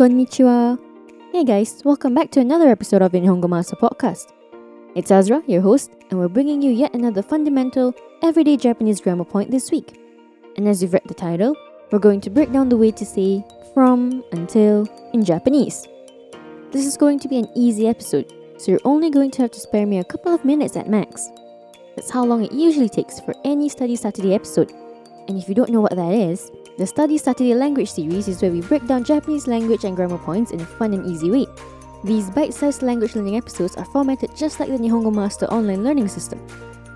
Konnichiwa. Hey guys, welcome back to another episode of Nihongo Master Podcast. It's Azra, your host, and we're bringing you yet another fundamental, everyday Japanese grammar point this week. And as you've read the title, we're going to break down the way to say from, until in Japanese. This is going to be an easy episode, so you're only going to have to spare me a couple of minutes at max. That's how long it usually takes for any Study Saturday episode. And if you don't know what that is, the Study Saturday language series is where we break down Japanese language and grammar points in a fun and easy way. These bite sized language learning episodes are formatted just like the Nihongo Master online learning system,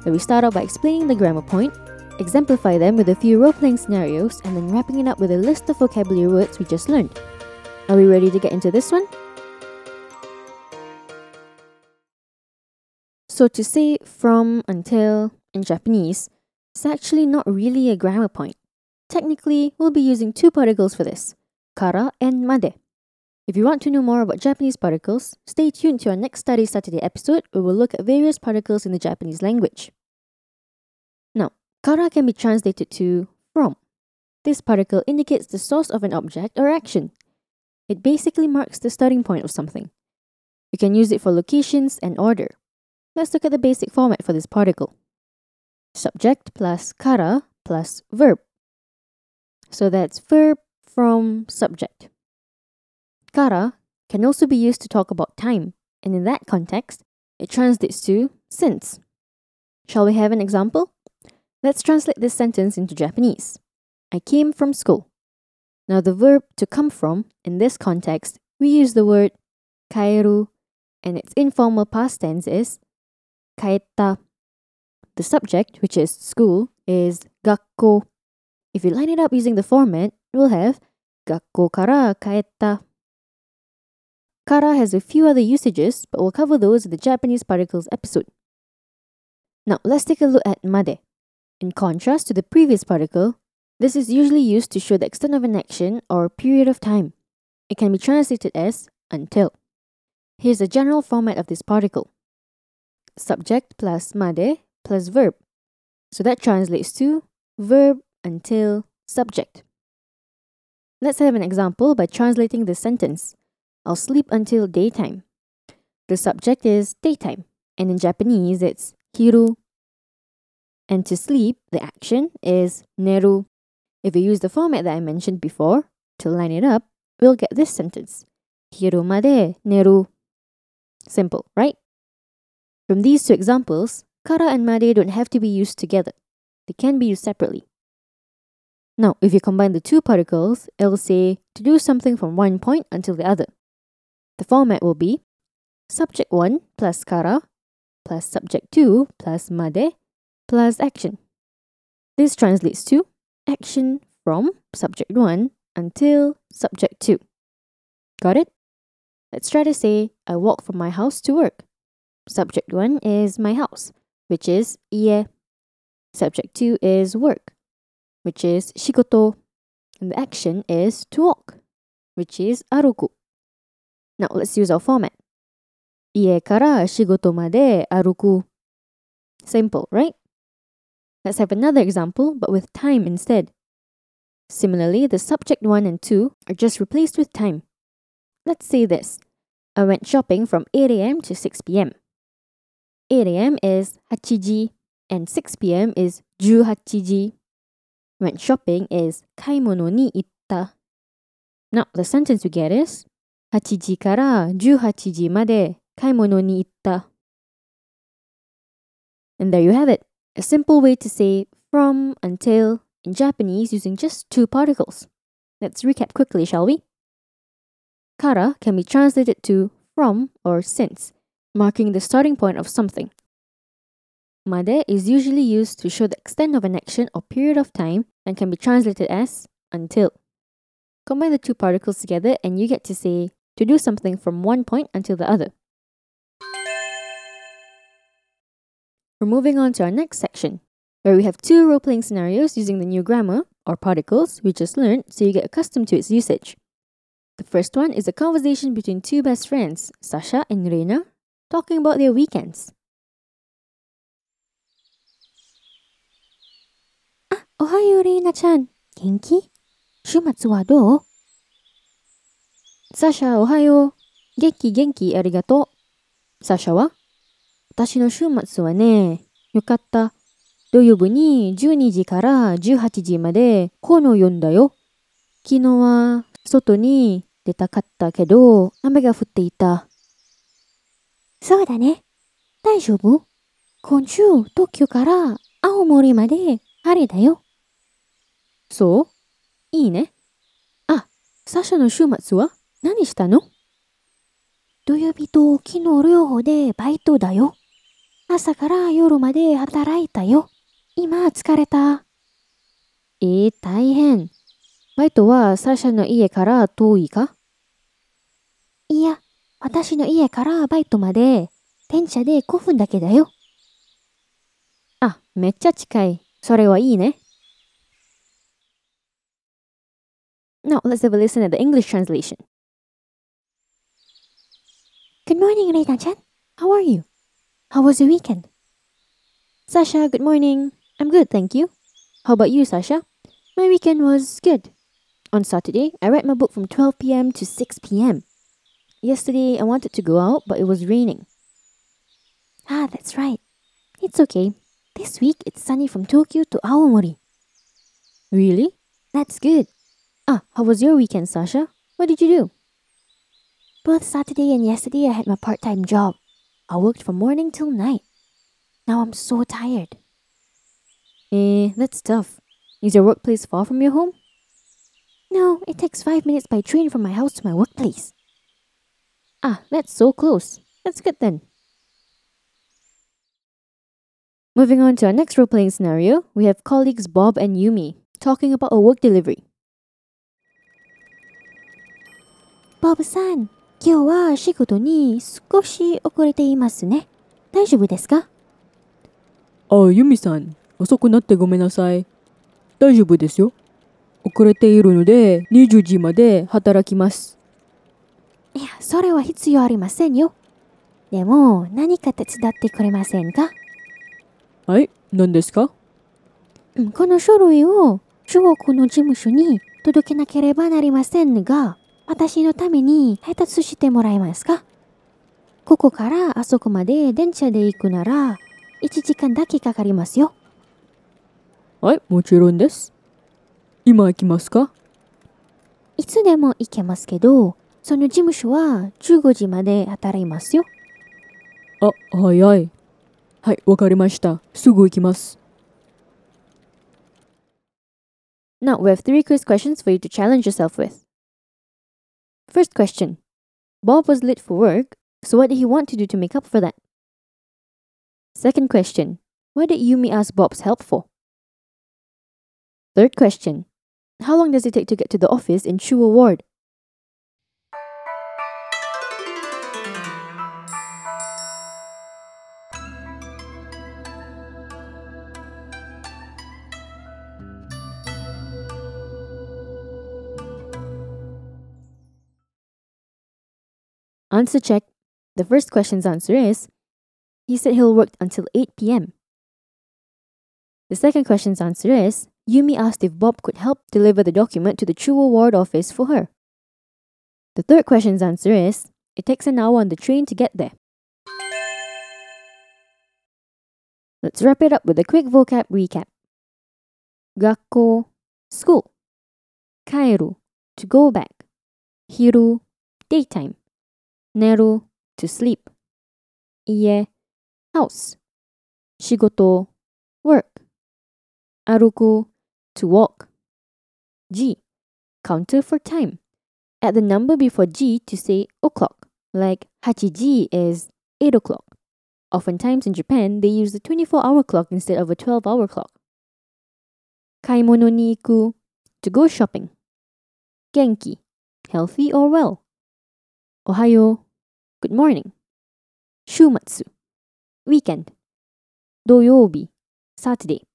where we start out by explaining the grammar point, exemplify them with a few role playing scenarios, and then wrapping it up with a list of vocabulary words we just learned. Are we ready to get into this one? So, to say from, until in Japanese, it's actually not really a grammar point. Technically, we'll be using two particles for this kara and made. If you want to know more about Japanese particles, stay tuned to our next Study Saturday episode where we'll look at various particles in the Japanese language. Now, kara can be translated to from. This particle indicates the source of an object or action. It basically marks the starting point of something. You can use it for locations and order. Let's look at the basic format for this particle. Subject plus kara plus verb. So that's verb from subject. Kara can also be used to talk about time, and in that context, it translates to since. Shall we have an example? Let's translate this sentence into Japanese. I came from school. Now, the verb to come from, in this context, we use the word kaeru, and its informal past tense is kaetta. The subject, which is school, is gakko. If you line it up using the format, we'll have gakko kara kaetta. Kara has a few other usages, but we'll cover those in the Japanese particles episode. Now, let's take a look at made. In contrast to the previous particle, this is usually used to show the extent of an action or period of time. It can be translated as until. Here's the general format of this particle subject plus made plus verb. So that translates to verb until subject. Let's have an example by translating this sentence. I'll sleep until daytime. The subject is daytime, and in Japanese it's hiru. And to sleep, the action is neru. If we use the format that I mentioned before, to line it up, we'll get this sentence. Hiru made neru. Simple, right? From these two examples, kara and made don't have to be used together. They can be used separately. Now, if you combine the two particles, it'll say to do something from one point until the other. The format will be subject 1 plus kara plus subject 2 plus made plus action. This translates to action from subject 1 until subject 2. Got it? Let's try to say I walk from my house to work. Subject 1 is my house, which is ie. Subject 2 is work, which is shigoto. And the action is to walk, which is aruku. Now let's use our format. Ie kara shigoto made aruku. Simple, right? Let's have another example, but with time instead. Similarly, the subject 1 and 2 are just replaced with time. Let's say this. I went shopping from 8 a.m. to 6 p.m. 8 a.m. is 8 ji and 6 p.m. is 18 ji Went shopping is kaimono ni itta. Now, the sentence we get is 8時から18時まで買い物に行った。And there you have it. A simple way to say from, until in Japanese using just two particles. Let's recap quickly, shall we? Kara can be translated to from or since, marking the starting point of something. Made is usually used to show the extent of an action or period of time and can be translated as until. Combine the two particles together and you get to say to do something from one point until the other. We're moving on to our next section, where we have two role playing scenarios using the new grammar, or particles, we just learned so you get accustomed to its usage. The first one is a conversation between two best friends, Sasha and Reina, talking about their weekends. おはよう、レイナちゃん。元気？週末はどう？サシャ、おはよう。元気？元気？ありがとう。サシャは？私の週末はね、よかった。土曜日に12時から18時まで本を読んだよ。昨日は外に出たかったけど、雨が降っていた。そうだね。大丈夫？今週、東京から青森まで晴れだよ。そう？いいね。あ、サシャの週末は？何したの？土曜日と昨日両方でバイトだよ。朝から夜まで働いたよ。今疲れた。えー、大変。バイトはサシャの家から遠いか？いや、私の家からバイトまで電車で5分だけだよ。あ、めっちゃ近い。それはいいね。Now let's have a listen at the English translation. Good morning, Reina-chan. How are you? How was your weekend? Sasha, good morning. I'm good, thank you. How about you, Sasha? My weekend was good. On Saturday, I read my book from 12 p.m. to 6 p.m. Yesterday, I wanted to go out, but it was raining. Ah, that's right. It's okay. This week, it's sunny from Tokyo to Aomori. Really? That's good. Ah, how was your weekend, Sasha? What did you do? Both Saturday and yesterday, I had my part time job. I worked from morning till night. Now I'm so tired. Eh, that's tough. Is your workplace far from your home? No, it takes five minutes by train from my house to my workplace. Ah, that's so close. That's good then. Moving on to our next role playing scenario, we have colleagues Bob and Yumi talking about a work delivery. ボブさん、今日は仕事に少し遅れていますね。大丈夫ですか？あ、ユミさん、遅くなってごめんなさい。大丈夫ですよ。遅れているので20時まで働きます。いや、それは必要ありませんよ。でも、何か手伝ってくれませんか？はい、何ですか？うんこの書類を中国の事務所に届けなければなりませんが、私のために配達してもらえますか？ここからあそこまで電車で行くなら1時間だけかかりますよ。はい、もちろんです。今行きますか？いつでも行けますけど、その事務所は15時まで働いますよ。あ、早い。はい、わかりました。すぐ行きます。Now, we have three quiz questions for you to challenge yourself with. First question Bob was late for work, so what did he want to do to make up for that? Second question What did Yumi ask Bob's help for? Third question How long does it take to get to the office in Chuo Ward? Answer check. The first question's answer is He said he'll work until 8 pm. The second question's answer is Yumi asked if Bob could help deliver the document to the Chuo ward office for her. The third question's answer is It takes an hour on the train to get there. Let's wrap it up with a quick vocab recap. Gakko, school. Kaeru, to go back. Hiru, daytime. Neru to sleep. 家 house. Shigoto work. Aruku to walk. Ji counter for time. Add the number before ji to say o'clock, like hachiji is 8 o'clock. Oftentimes in Japan, they use the 24 hour clock instead of a 12 hour clock. Kaimono ni iku, to go shopping. Genki, healthy or well. Ohayo, good morning. 週末 weekend. 土曜日 Saturday.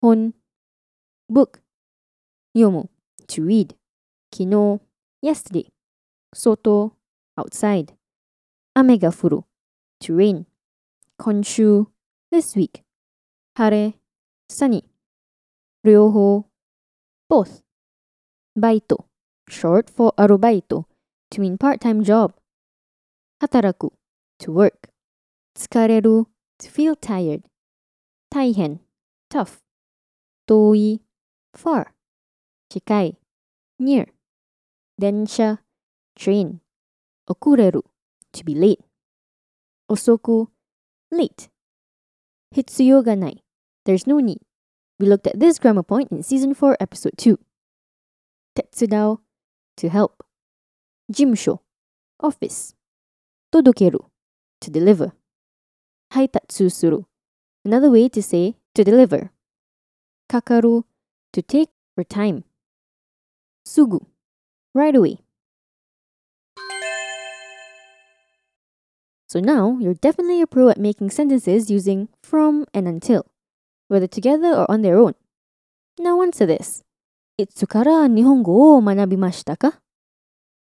本 book. 読む to read. 昨日 yesterday. 外 outside. 雨が降る to rain. 今週 this week. 晴れ sunny. 両方 both. バイト short for アルバイト to mean part-time job. Hataraku, to work. Tsukareru, to feel tired. Taihen, tough. Toi, far. Chikai, near. Densha, train. Okureru, to be late. Osoku, late. Hitsuyo nai, there's no need. We looked at this grammar point in season 4, episode 2. Tetsudao, to help. Jimsho, office todokeru, to deliver. Haitatsu suru, another way to say to deliver. Kakaru, to take or time. Sugu, right away. So now you're definitely a pro at making sentences using from and until, whether together or on their own. Now answer this. Itsukara nihongo o manabimashita ka?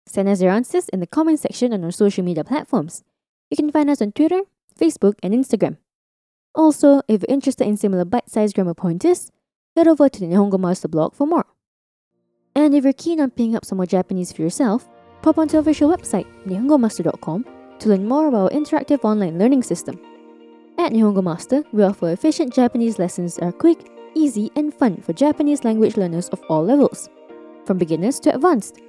Send us your answers in the comment section on our social media platforms. You can find us on Twitter, Facebook, and Instagram. Also, if you're interested in similar bite-sized grammar pointers, head over to the Nihongo Master blog for more. And if you're keen on picking up some more Japanese for yourself, pop onto our official website, nihongomaster.com, to learn more about our interactive online learning system. At Nihongo Master, we offer efficient Japanese lessons that are quick, easy, and fun for Japanese language learners of all levels, from beginners to advanced.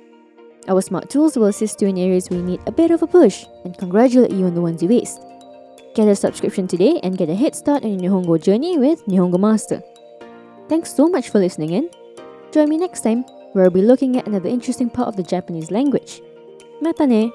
Our smart tools will assist you in areas where you need a bit of a push and congratulate you on the ones you aced. Get a subscription today and get a head start on your Nihongo journey with Nihongo Master. Thanks so much for listening in. Join me next time where I'll be looking at another interesting part of the Japanese language. Mata ne!